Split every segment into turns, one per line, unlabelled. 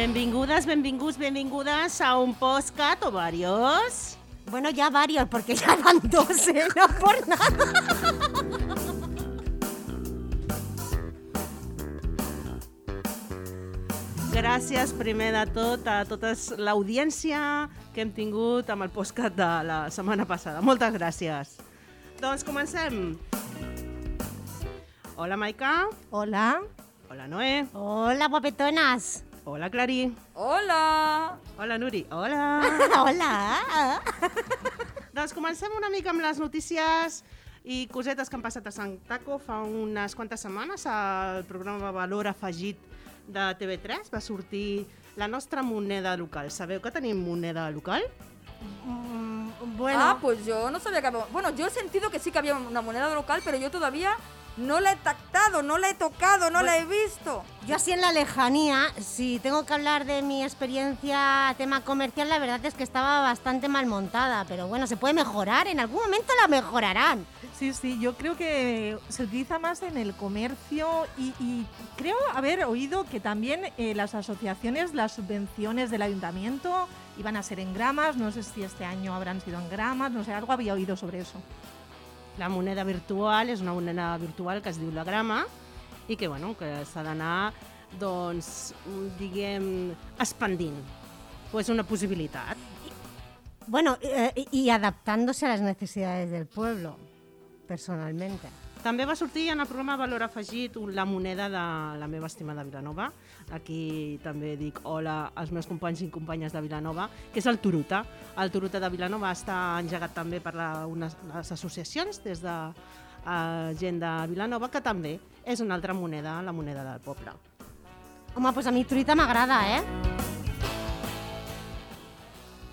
Benvingudes, benvinguts, benvingudes a un podcast o varios.
Bueno, ya varios, porque ya van dos, ¿eh? No por nada.
Gràcies primer de tot a tota l'audiència que hem tingut amb el podcast de la setmana passada. Moltes gràcies. Doncs comencem. Hola, Maica.
Hola.
Hola, Noé.
Hola, guapetonas.
Hola, Clarí.
Hola!
Hola, Nuri. Hola.
Hola.
doncs comencem una mica amb les notícies i cosetes que han passat a Sant Taco fa unes quantes setmanes al programa Valor Afegit de TV3 va sortir la nostra moneda local. Sabeu que tenim moneda local?
Mm, bueno,
Ah, pues yo no sabía que había... Bueno, yo he sentido que sí que había una moneda local, pero yo todavía no la he tactado, no la he tocado, no la he visto.
yo así en la lejanía, si tengo que hablar de mi experiencia tema comercial, la verdad es que estaba bastante mal montada, pero bueno, se puede mejorar, en algún momento la mejorarán.
Sí, sí, yo creo que se utiliza más en el comercio y, y creo haber oído que también eh, las asociaciones, las subvenciones del ayuntamiento iban a ser en gramas, no sé si este año habrán sido en gramas, no sé, algo había oído sobre eso.
La moneda virtual és una moneda virtual que es diu la grama i que, bueno, que s'ha d'anar, doncs, diguem, expandint. Pues una possibilitat.
Bueno, eh, y adaptándose a las necesidades del pueblo, personalmente.
També va sortir en el programa Valor Afegit la moneda de la meva estimada Vilanova. Aquí també dic hola als meus companys i companyes de Vilanova, que és el Turuta. El Turuta de Vilanova està engegat també per la, unes, les associacions des de uh, gent de Vilanova, que també és una altra moneda, la moneda del poble.
Home, pues a mi Turita m'agrada, eh?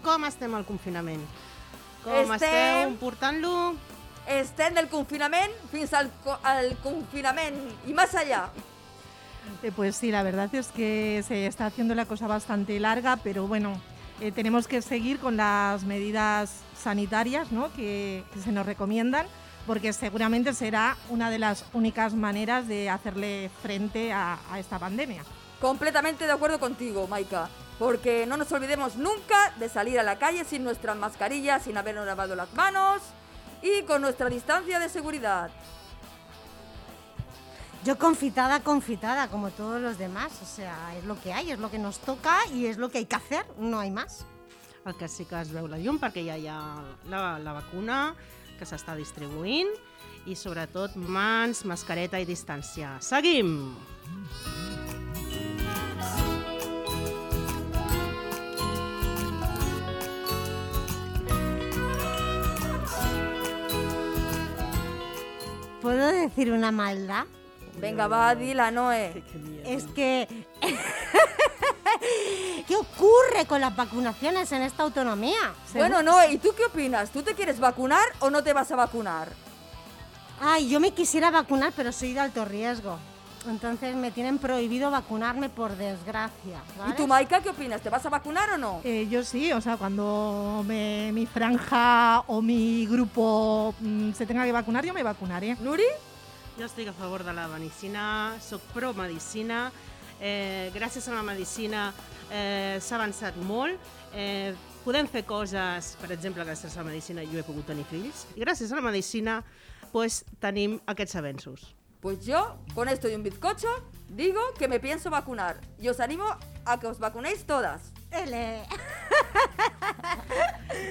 Com estem al confinament? Com
Estem-
esteu portant-lo?
Estem del confinament fins al, co- al confinament i más allá.
Eh, pues sí, la verdad es que se está haciendo la cosa bastante larga, pero bueno, eh, tenemos que seguir con las medidas sanitarias ¿no? que, que se nos recomiendan, porque seguramente será una de las únicas maneras de hacerle frente a- a esta pandemia.
Completamente de acuerdo contigo, Maika. Porque no nos olvidemos nunca de salir a la calle sin nuestras mascarillas, sin habernos lavado las manos y con nuestra distancia de seguridad.
Yo confitada, confitada, como todos los demás. O sea, es lo que hay, es lo que nos toca y es lo que hay que hacer, no hay más.
El que sí que es veu la llum perquè ja hi ha la, la vacuna que s'està distribuint i sobretot mans, mascareta i distància. Seguim!
¿Puedo decir una maldad?
Venga, va, dila, Noé.
Es que... ¿Qué ocurre con las vacunaciones en esta autonomía?
Bueno, Noé, ¿y tú qué opinas? ¿Tú te quieres vacunar o no te vas a vacunar?
Ay, yo me quisiera vacunar, pero soy de alto riesgo. Entonces me tienen prohibido vacunarme por desgracia.
¿Y tú, Maika, qué opinas? ¿Te vas a vacunar o no?
Eh, yo sí, o sea, cuando me- mi franja o mi grupo mm, se tenga que vacunar, yo me vacunaré.
¿Nuri?
Jo estic a favor de la medicina, sóc pro-medicina. Eh, gràcies a la medicina eh, s'ha avançat molt. Eh, podem fer coses, per exemple, gràcies a la medicina jo he pogut tenir fills. I gràcies a la medicina pues, tenim aquests avenços.
Pues yo, con esto y un bizcocho, digo que me pienso vacunar. Y os animo a que os vacunéis todas.
Ele.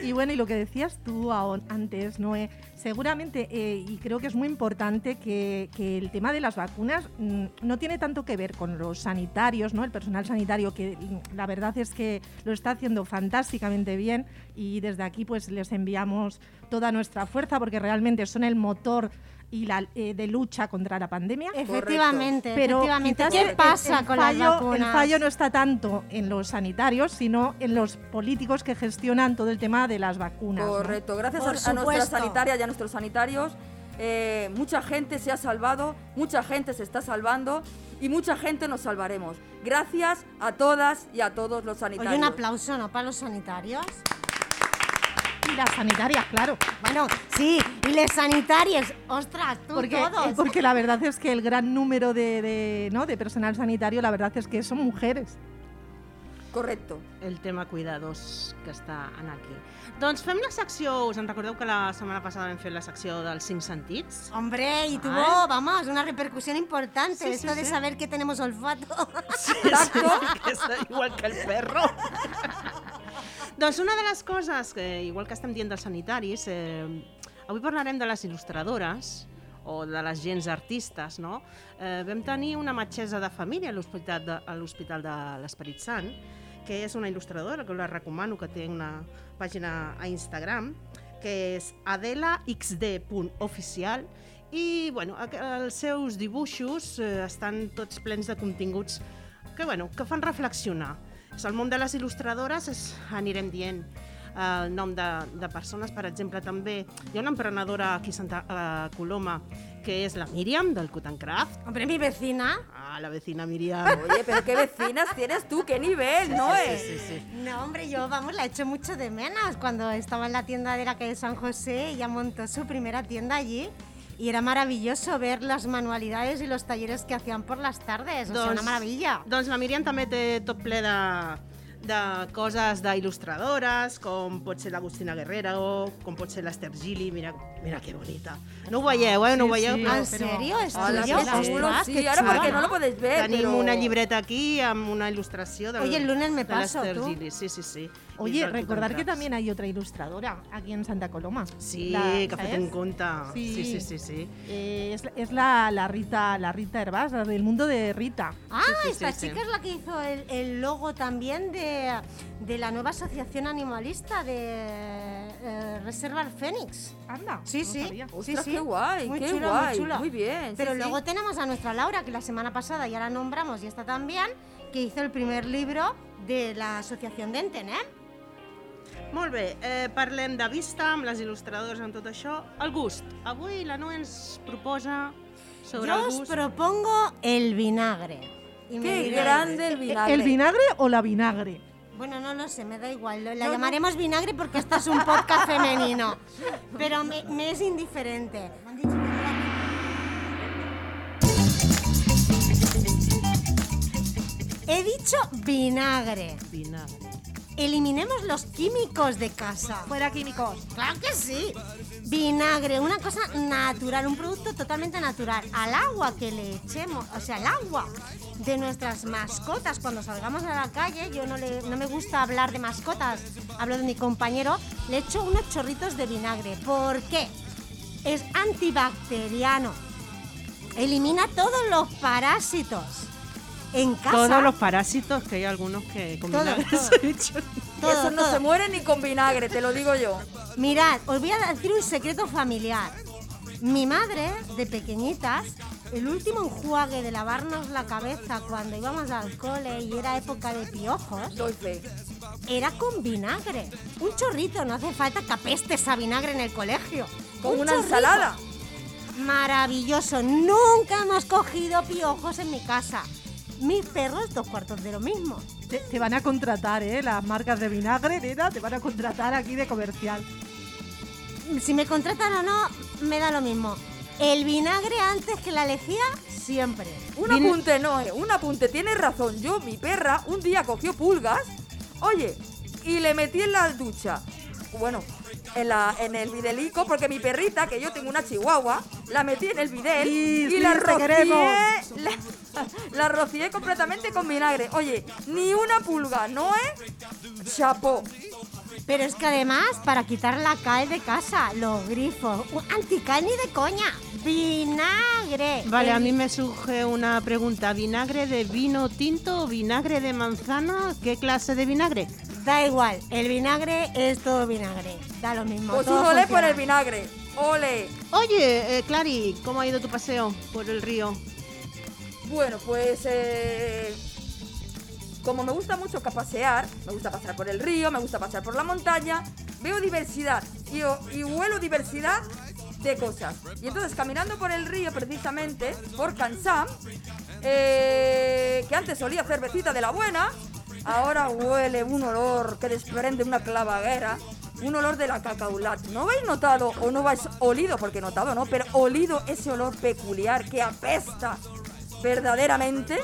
Y bueno, y lo que decías tú antes, Noé, seguramente, eh, y creo que es muy importante que, que el tema de las vacunas mm, no tiene tanto que ver con los sanitarios, ¿no? El personal sanitario, que mm, la verdad es que lo está haciendo fantásticamente bien y desde aquí pues les enviamos toda nuestra fuerza porque realmente son el motor y la, eh, de lucha contra la pandemia.
Efectivamente,
Pero
efectivamente.
quizás
¿Qué
el-
pasa
el
con
fallo,
las vacunas?
El fallo no está tanto en los sanitarios, sino en los políticos que gestionan todo el tema de las vacunas. ¿no?
Correcto, gracias a,
Por
a nuestras sanitarias y a nuestros sanitarios, eh, mucha gente se ha salvado, mucha gente se está salvando y mucha gente nos salvaremos. Gracias a todas y a todos los sanitarios.
Oye, un aplauso, ¿no? Para los sanitarios.
Y las sanitarias, claro.
Bueno, sí, y les sanitarios. Ostras, tú
Porque,
todos.
porque la verdad es que el gran número de, de, ¿no? de personal sanitario, la verdad es que son mujeres.
Correcto.
el tema cuidados que està en aquí. Doncs fem la secció, us en recordeu que la setmana passada vam fer la secció dels cinc sentits?
Hombre, y tuvo,
Ay.
vamos, una repercusión importante.
Sí,
Esto
sí,
de
sí.
saber que tenemos olfato.
Exacto.
que és igual que el perro. Doncs una de les coses, que, igual que estem dient dels sanitaris, eh, avui parlarem de les il·lustradores o de les gens artistes, no? Eh, vam tenir una metgessa de família a l'Hospital de, l'Esperit Sant, que és una il·lustradora, que la recomano, que té una pàgina a Instagram, que és adelaxd.oficial i bueno, els seus dibuixos eh, estan tots plens de continguts que, bueno, que fan reflexionar. És el món de les il·lustradores, és, anirem dient eh, el nom de, de persones, per exemple, també hi ha una emprenedora aquí a Santa a Coloma que és la Míriam, del Cut and Craft.
Hombre, mi vecina.
Ah, la vecina Míriam.
Oye, pero qué vecinas tienes tú, qué nivel, ¿no
sí,
es?
sí, sí.
No, hombre, yo, vamos, la echo mucho de menos. Cuando estaba en la tienda de la calle San José, ella montó su primera tienda allí. Y era maravilloso ver las manualidades y los talleres que hacían por las tardes. O sea, una maravilla.
Doncs la Míriam també té tot ple de, de coses d'il·lustradores, com pot ser l'Agustina Guerrera o com pot ser l'Esther Gili. Mira, mira que bonita. No ho veieu, eh? No ho veieu,
sí.
però...
¿En serio? ¿Es
Hola, qué sí,
qué
ahora
chulo,
porque no lo podéis ver,
Tenim una llibreta aquí amb una il·lustració del,
Oye, el lunes me paso, tú.
Gili. Sí, sí, sí.
Oye, recordar que también hay otra ilustradora aquí en Santa Coloma.
Sí,
La-
que ha fet un conte.
Sí.
Sí, sí, sí. sí.
Eh, es es la, la Rita la Rita Herbás, la del mundo de Rita.
Ah,
Sí, sí,
esta
sí, sí.
chica es la que hizo el, el logo también de, de la nueva asociación animalista de eh, Reserva el Fénix.
Anda.
Sí,
no
sí.
sabía.
sí,
Ostras,
sí.
qué guay,
Muy
qué
chulo,
guay.
Muy, chulo.
Muy bien, sí,
Pero
sí.
luego tenemos a nuestra Laura, que la semana pasada ya la nombramos y está también, que hizo el primer libro de la asociación de Entenem.
Molt bé, eh, parlem de vista, amb les il·lustradores, amb tot això. El gust. Avui la Noe ens proposa sobre
Yo
el gust.
propongo el vinagre. Y
Qué grande el vinagre.
¿El vinagre o la vinagre?
Bueno, no lo sé, me da igual. La
No, no.
llamaremos vinagre porque esto es un podcast femenino. Pero me, me es indiferente. He dicho vinagre.
Vinagre.
Eliminemos los químicos de casa.
Fuera químicos.
Claro que sí. Vinagre, una cosa natural, un producto totalmente natural. Al agua que le echemos, o sea, al agua de nuestras mascotas cuando salgamos a la calle, yo no, le- no me gusta hablar de mascotas, hablo de mi compañero, le echo unos chorritos de vinagre. ¿Por qué? Es antibacteriano. Elimina todos los parásitos. En casa.
Todos los parásitos, que hay algunos que con
Todo,
vinagre
todo.
se echan.
todo,
Eso no
todo.
se muere ni con vinagre, te lo digo yo.
Mirad, os voy a decir un secreto familiar. Mi madre, de pequeñitas, el último enjuague de lavarnos la cabeza cuando íbamos al cole y era época de piojos,
Doy fe.
era con vinagre. Un chorrito, no hace falta que apestes a vinagre en el colegio.
Con
Un
una
chorrito.
ensalada.
Maravilloso. Nunca hemos cogido piojos en mi casa. Mis perros, dos cuartos de lo mismo.
Te, te van a contratar, ¿eh? Las marcas de vinagre, nena, te van a contratar aquí de comercial.
Si me contratan o no, me da lo mismo. El vinagre antes que la lejía, siempre.
Un
Vin-
apunte, no, eh, un apunte, tienes razón. Yo, mi perra, un día cogió pulgas, oye, y le metí en la ducha. Bueno, en, la, en el videlico, porque mi perrita, que yo tengo una chihuahua, la metí en el videl
Sí,
y
sí,
la rocié, la, la rocié completamente con vinagre. Oye, ni una pulga, ¿no, eh? Chapó.
Pero es que además, para quitar la cal de casa, los grifos, un antical ni de coña, vinagre.
Vale, a mí me surge una pregunta. ¿Vinagre de vino tinto o vinagre de manzana? ¿Qué clase de vinagre?
Da igual, el vinagre es todo vinagre. Da lo mismo.
Pues
todo
un olé por el vinagre. Ole.
Oye, eh, Clary, ¿cómo ha ido tu paseo por el río?
Bueno, pues eh, como me gusta mucho pasear, me gusta pasear por el río, me gusta pasear por la montaña, veo diversidad y, y huelo diversidad de cosas. Y entonces caminando por el río precisamente, por Cansam, eh, que antes olía cervecita de la buena, ahora huele un olor que desprende una clavaguera. Un olor de la cacaulat. ¿No habéis notado o no habéis olido? Porque notado no, pero olido ese olor peculiar que apesta verdaderamente.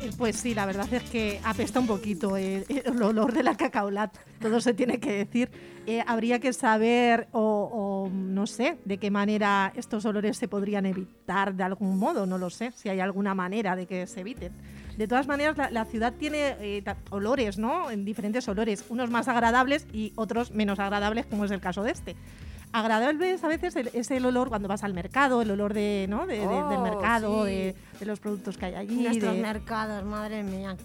Eh, Pues sí, la verdad es que apesta un poquito eh, el olor de la cacaolat, todo se tiene que decir. Eh, habría que saber, o, o no sé, de qué manera estos olores se podrían evitar de algún modo, no lo sé, si hay alguna manera de que se eviten. De todas maneras, la, la ciudad tiene eh, olores, ¿no? En diferentes olores, unos más agradables y otros menos agradables, como es el caso de este. Agradables a veces es el olor cuando vas al mercado, el olor de, ¿no? de- de- del
Oh,
mercado,
sí.
de, de los productos que hay allí.
Nuestros mercados, madre mía.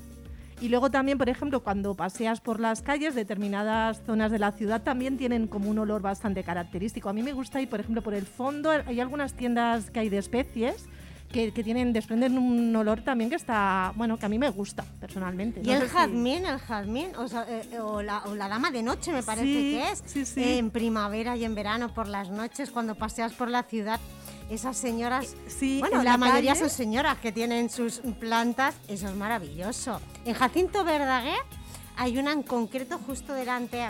y luego también, por ejemplo, cuando paseas por las calles, determinadas zonas de la ciudad también tienen como un olor bastante característico. A mí me gusta ir, por ejemplo, por el fondo. Hay algunas tiendas que hay de especies que, que tienen, desprenden un olor también que está, bueno, que a mí me gusta personalmente.
Y
No
el
si-
jazmín, el jazmín, o, sea, eh, o la, o la dama de noche me parece
Sí,
que es.
sí, sí.
En primavera y en verano, por las noches, cuando paseas por la ciudad, esas señoras...
Sí,
bueno,
en
la,
la
mayoría
calle-
son señoras que tienen sus plantas, eso es maravilloso. En Jacinto Verdaguer hay una en concreto justo delante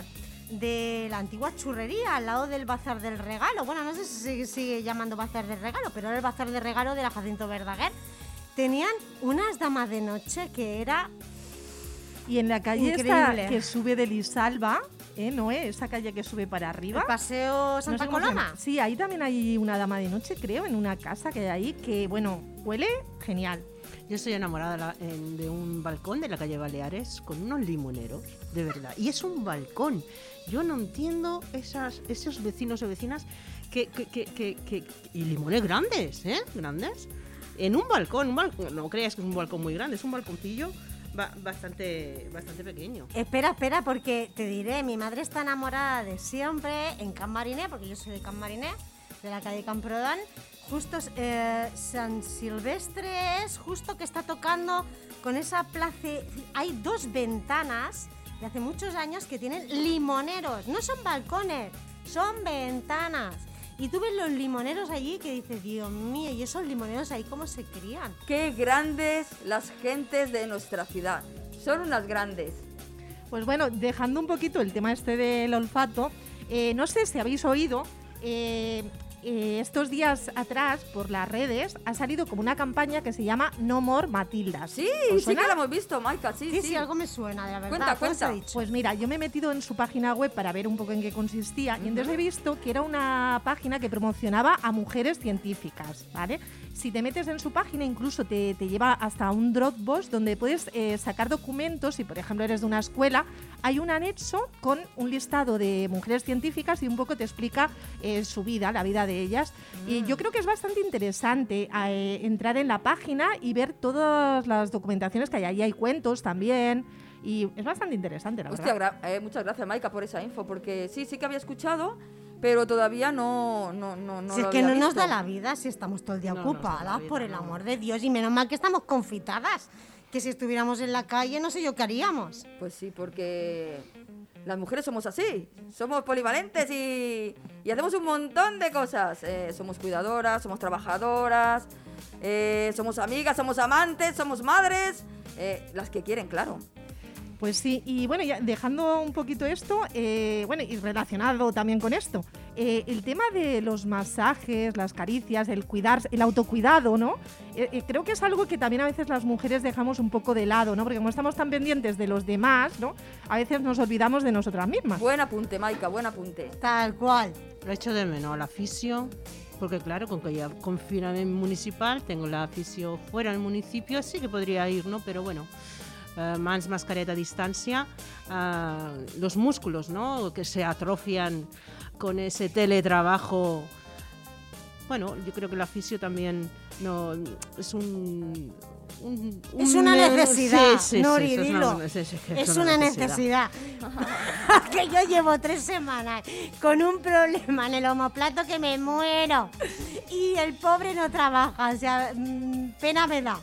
de la antigua churrería, al lado del Bazar del Regalo. Bueno, no sé si sigue, sigue llamando Bazar del Regalo, pero era el Bazar del Regalo de la Jacinto Verdaguer. Tenían unas damas de noche que era
Y en la calle esta que sube de Lisalba, ¿eh? ¿no es? Esa calle que sube para arriba.
el Paseo
No sé
Santa
se.
Coloma.
Sí, ahí también hay una dama de noche, creo, en una casa que hay ahí, que, bueno, huele genial.
Yo estoy enamorada de, un balcón de la calle Baleares con unos limoneros, de verdad. Y es un balcón. Yo no entiendo esos vecinos o vecinas que, que, Y limones grandes, ¿eh? Grandes. En un balcón, un balcón. No creas que es un balcón muy grande, es un balconcillo ba- bastante, bastante pequeño.
Espera, espera, porque te diré, mi madre está enamorada de siempre en Can Mariné, porque yo soy de Can Mariné, de la calle Camprodón. Justo eh, San Silvestre es justo que está tocando con esa plaza. Hay dos ventanas de hace muchos años que tienen limoneros. No son balcones, son ventanas. Y tú ves los limoneros allí que dices, Dios mío, ¿y esos limoneros ahí cómo se crían?
Qué grandes las gentes de nuestra ciudad. Son unas grandes.
Pues bueno, dejando un poquito el tema este del olfato, eh, no sé si habéis oído, eh, eh, estos días atrás por las redes ha salido como una campaña que se llama No More Matildas.
Sí,
¿Os
sí que la hemos visto, Maika, sí,
Sí,
sí.
sí, algo me suena, de la verdad.
Cuenta,
¿cómo se ha
cuenta.
dicho?
Pues mira, yo me he metido en su página web para ver un poco en qué consistía y entonces he visto que era una página que promocionaba a mujeres científicas, ¿vale? Si te metes en su página incluso te, te lleva hasta un Dropbox donde puedes eh, sacar documentos, si por ejemplo eres de una escuela, hay un anexo con un listado de mujeres científicas y un poco te explica eh, su vida, la vida de ellas. Y yo creo que es bastante interesante eh, entrar en la página y ver todas las documentaciones que hay. Ahí hay cuentos también. Y es bastante interesante, la
Hostia,
verdad.
gra- eh, muchas gracias, Maika, por esa info, porque sí, sí que había escuchado, pero todavía no, no, no, no
si
lo
es que
había
no nos
visto.
da la vida si estamos todo el día
No nos
ocupadas,
vida,
por el
no.
amor de Dios. Y menos mal que estamos confitadas. Que si estuviéramos en la calle, no sé yo qué haríamos.
Pues sí, porque las mujeres somos así, somos polivalentes y, y hacemos un montón de cosas. Eh, somos cuidadoras, somos trabajadoras, eh, somos amigas, somos amantes, somos madres, eh, las que quieren, claro.
Pues sí, y bueno, ya dejando un poquito esto, eh, bueno, y relacionado también con esto, eh, el tema de los masajes, las caricias, el cuidar, el autocuidado, ¿no? Eh, eh, creo que es algo que también a veces las mujeres dejamos un poco de lado, ¿no? Porque como estamos tan pendientes de los demás, ¿no? A veces nos olvidamos de nosotras mismas.
Buen apunte, Maika, buen apunte.
Tal cual.
Lo echo de menos al aficio, porque claro, con que ya confinamiento municipal, tengo la aficio fuera del municipio, sí que podría ir, ¿no? Pero bueno, eh, mans, mascareta, distancia, ah, los músculos, ¿no? Que se atrofian con ese teletrabajo. Bueno, yo creo que el aficio también no es un... un-
Es
un-
una
eh,
necesidad,
sí,
Nori,
es
dilo.
sí, que
Es una necesidad. que yo llevo tres semanas con un problema en el homoplato que me muero. Y el pobre no trabaja. O sea, mm, pena me da.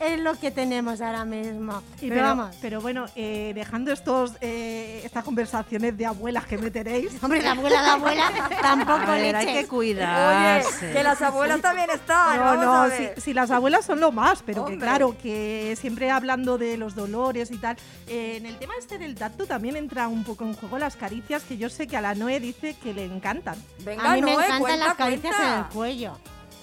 Es lo que tenemos ahora mismo.
Y
pero,
pero,
vamos.
pero bueno, eh, dejando estos, eh, estas conversaciones de abuelas que me tenéis,
Hombre, la abuela, la abuela, tampoco
A ver, hay
leches.
que cuidarse.
Oye, que las abuelas también están,
No,
vamos
no,
a
si,
ver.
si las abuelas son lo más, pero que claro, que siempre hablando de los dolores y tal, eh, en el tema este del tacto también entra un poco en juego las caricias, que yo sé que a la Noé dice que le encantan.
Venga,
a mí me
Noé,
encantan
cuenta,
las caricias
cuenta.
en el cuello.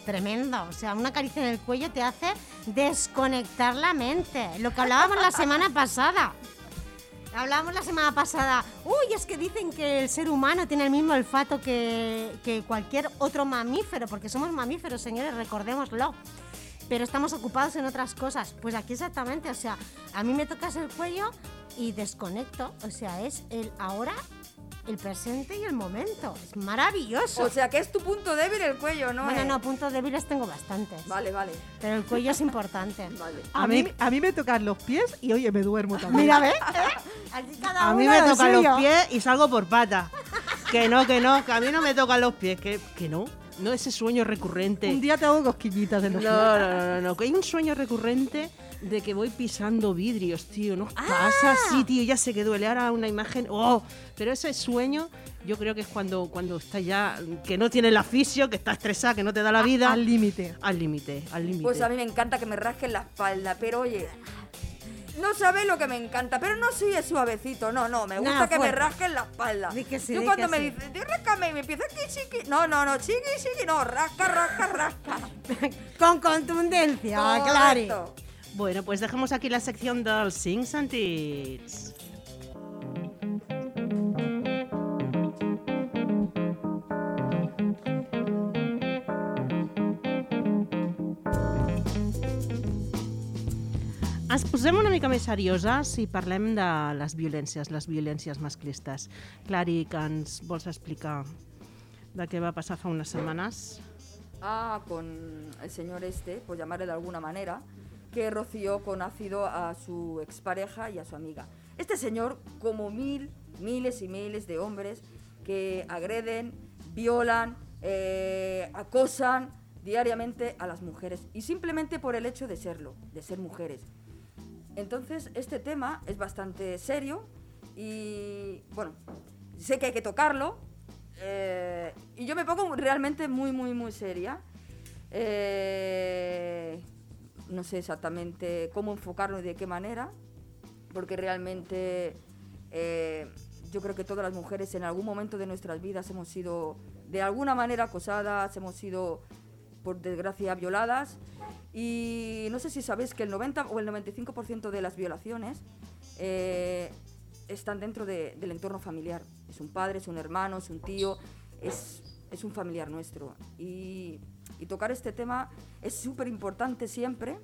Tremendo. O sea, una caricia en el cuello te hace desconectar la mente. Lo que hablábamos la semana pasada. Hablábamos la semana pasada, uy, es que dicen que el ser humano tiene el mismo olfato que, que cualquier otro mamífero, porque somos mamíferos, señores, recordémoslo. Pero estamos ocupados en otras cosas. Pues aquí exactamente, o sea, a mí me tocas el cuello y desconecto. O sea, es el ahora, el presente y el momento. Es maravilloso.
O sea, que es tu punto débil el cuello, ¿no?
bueno,
eh?
no, puntos débiles tengo bastantes.
Vale, vale,
Pero el cuello es importante.
vale.
A, mí, a mí me tocan los pies y oye, me duermo también.
Mira, ¿ves? ¿Eh?
A mí me
lo
tocan
suyo.
los pies y salgo por pata. Que no, que no, que a mí no me tocan los pies, que, que no. No ese sueño recurrente.
Un día te hago cosquillitas
No,
los
no,
pies.
no, no, no, que hay un sueño recurrente de que voy pisando vidrios, tío. ¿No os pasa así, tío? Ya sé que duele ahora una imagen. ¡Oh! Pero ese sueño, yo creo que es cuando, cuando está ya, que no tiene el aficio, que está estresada, que no te da la vida.
Al límite.
Al límite, al límite.
Pues a mí me encanta que me rasquen la espalda, pero oye, no sabes lo que me encanta, pero no soy de suavecito, no, no, me gusta que me rasquen la espalda.
Di que sí,
Yo
di
cuando
que
me
sí.
dicen, "Tío, ráscame, y me empieza aquí, chiqui, no, no, no, chiqui, chiqui, no, rasca, rasca, rasca.
Con contundencia, Clary.
Correcto.
Bueno, pues dejamos aquí la sección dels cinc sentits. Posem una mica més serioses i parlem de les violències, les violències masclistes. Clari, que ens vols explicar de què va passar fa unes setmanes?
Ah, con el señor este, por llamarle de alguna manera, que roció con ácido a su expareja y a su amiga. Este señor, como mil, miles y miles de hombres que agreden, violan, eh, acosan diariamente a las mujeres y simplemente por el hecho de serlo, de ser mujeres. Entonces, este tema es bastante serio y, bueno, sé que hay que tocarlo eh, y yo me pongo realmente muy, muy, muy seria. Eh, no sé exactamente cómo enfocarlo y de qué manera, porque realmente eh, yo creo que todas las mujeres en algún momento de nuestras vidas hemos sido de alguna manera acosadas, hemos sido, por desgracia, violadas. Y no sé si sabéis que el 90 o el 95% de las violaciones eh, están dentro de- del entorno familiar. Es un padre, es un hermano, es un tío, es, es un familiar nuestro. Y, y tocar este tema es súper importante siempre.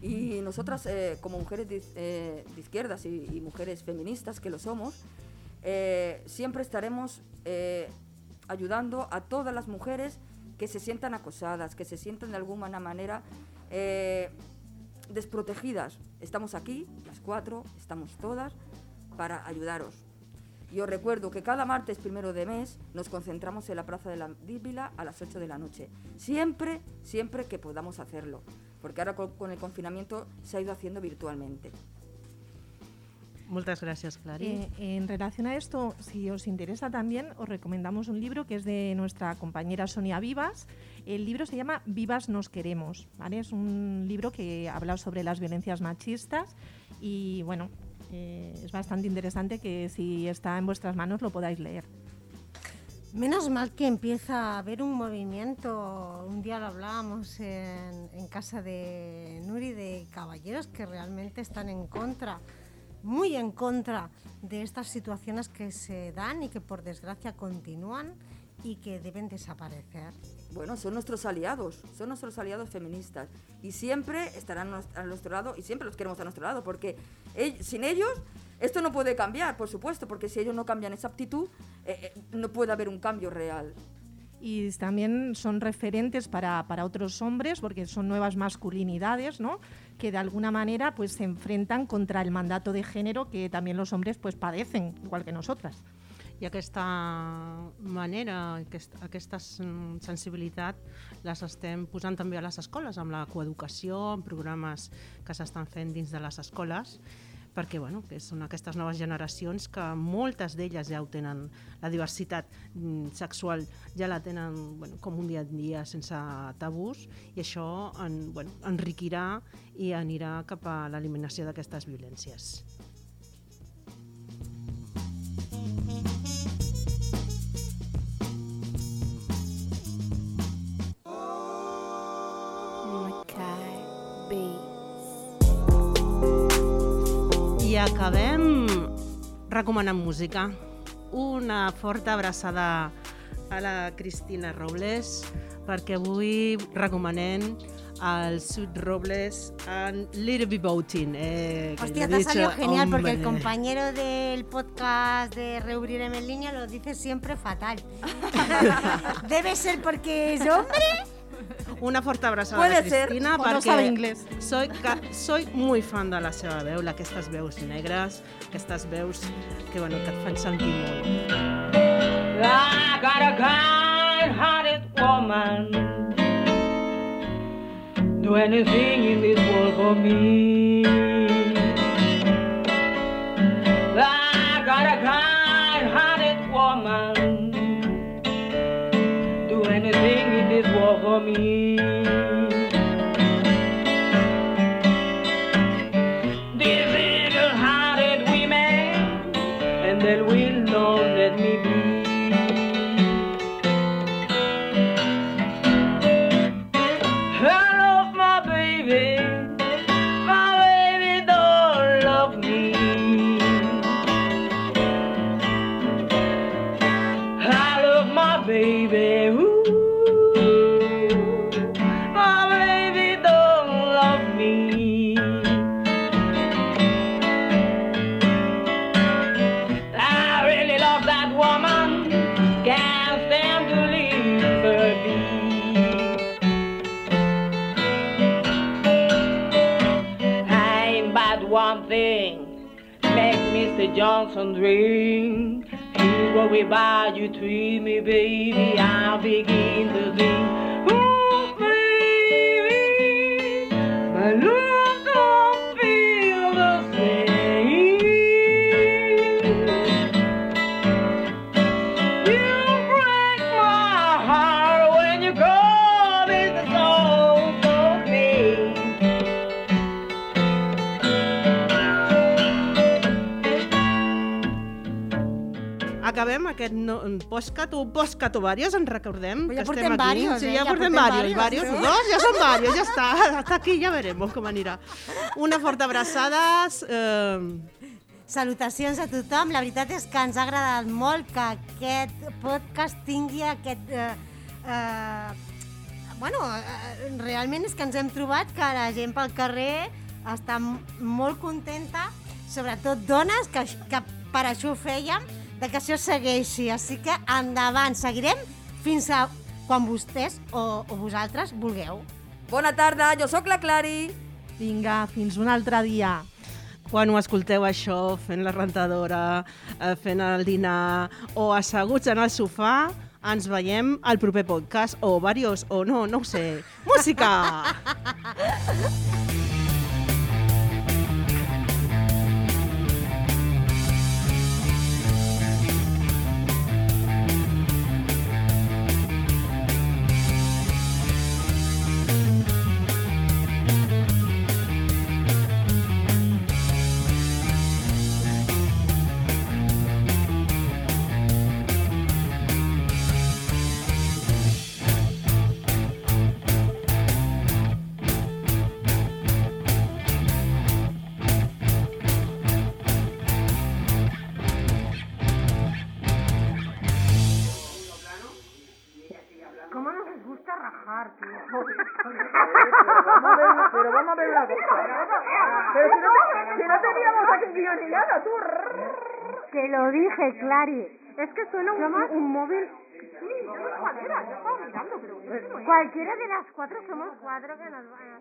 Y nosotras, eh, como mujeres de, eh, de izquierdas y, y mujeres feministas que lo somos, eh, siempre estaremos eh, ayudando a todas las mujeres que se sientan acosadas, que se sientan de alguna manera eh, desprotegidas. Estamos aquí, las cuatro, estamos todas, para ayudaros. Y os recuerdo que cada martes primero de mes nos concentramos en la Plaza de la Díbila a las 8 de la noche. Siempre, siempre que podamos hacerlo. Porque ahora con el confinamiento se ha ido haciendo virtualmente.
Moltes gràcies, Clari.
Eh, en relación a esto, si os interesa también, os recomendamos un libro que es de nuestra compañera Sonia Vivas. El libro se llama Vivas nos queremos. ¿vale? Es un libro que habla sobre las violencias machistas y bueno, eh, es bastante interesante que si está en vuestras manos lo podáis leer.
Menos mal que empieza a haber un movimiento, un día lo hablábamos en, en casa de Nuri, de caballeros que realmente están en contra, muy en contra de estas situaciones que se dan y que por desgracia continúan y que deben desaparecer.
Bueno, son nuestros aliados, son nuestros aliados feministas. Y siempre estarán a nuestro lado y siempre los queremos a nuestro lado, porque ell- sin ellos esto no puede cambiar, por supuesto, porque si ellos no cambian esa actitud, eh, eh, no puede haber un cambio real.
y también son referentes para, para otros hombres porque son nuevas masculinidades ¿no? Que de alguna manera pues se enfrentan contra el mandato de género que también los hombres pues padecen igual que nosotras.
I aquesta manera, aquest, aquesta sen- sensibilitat les estem posant també a les escoles, amb la coeducació, amb programes que s'estan fent dins de les escoles, perquè bueno, que són aquestes noves generacions que moltes d'elles ja ho tenen, la diversitat mm, sexual ja la tenen bueno, com un dia a dia sense tabús i això en, bueno, enriquirà i anirà cap a l'eliminació d'aquestes violències. Acabem recomanant música. Una forta abraçada a la Cristina Robles, perquè avui recomanem al Sud Robles and Little Bit Boating. Eh,
Hostia,
yo he
te ha salido genial porque el
hombre.
compañero del podcast de Reubrirem en línea lo dice siempre fatal. Debe ser porque es hombre.
Una forta abraçada
Puede
a la
ser,
Cristina,
o no
perquè
sabe inglés.
soy, soy muy fan de la seva veu, aquestes veus negres, aquestes veus que, bueno, que et fan sentir molt.
I got a kind-hearted woman. Do anything in this world for me. I got a kind-hearted woman. Do anything in this world for me. some drink. he's what we buy you, treat me, baby.
Aquest no, postcat o postcat o varios, en recordem
ja
que
portem
estem aquí.
varios,
sí,
eh?
ja,
Ja
portem varios,
varios, eh?
dos, ja són varios, ja està. Hasta aquí ja veremos com anirà. Una forta abraçada. Eh,
Salutacions a tothom. La veritat és que ens ha agradat molt que aquest podcast tingui aquest... Eh, eh, bueno, eh, realment és que ens hem trobat que la gent pel carrer està molt contenta, sobretot dones, que, que per això ho fèiem, de que això segueixi. Així que endavant, seguirem fins a quan vostès o, o vosaltres vulgueu.
Bona tarda, jo sóc la Clari.
Vinga, fins un altre dia.
quan ho escolteu això, fent la rentadora, eh, fent el dinar o asseguts en el sofà, ens veiem al proper podcast, o varios, o no, no ho sé. Música!
dije, Clary. Es que suena un, un móvil. Sí, yo no sé cuál era, yo estaba mirando, pero. Cualquiera de las cuatro somos cuatro que nos van a.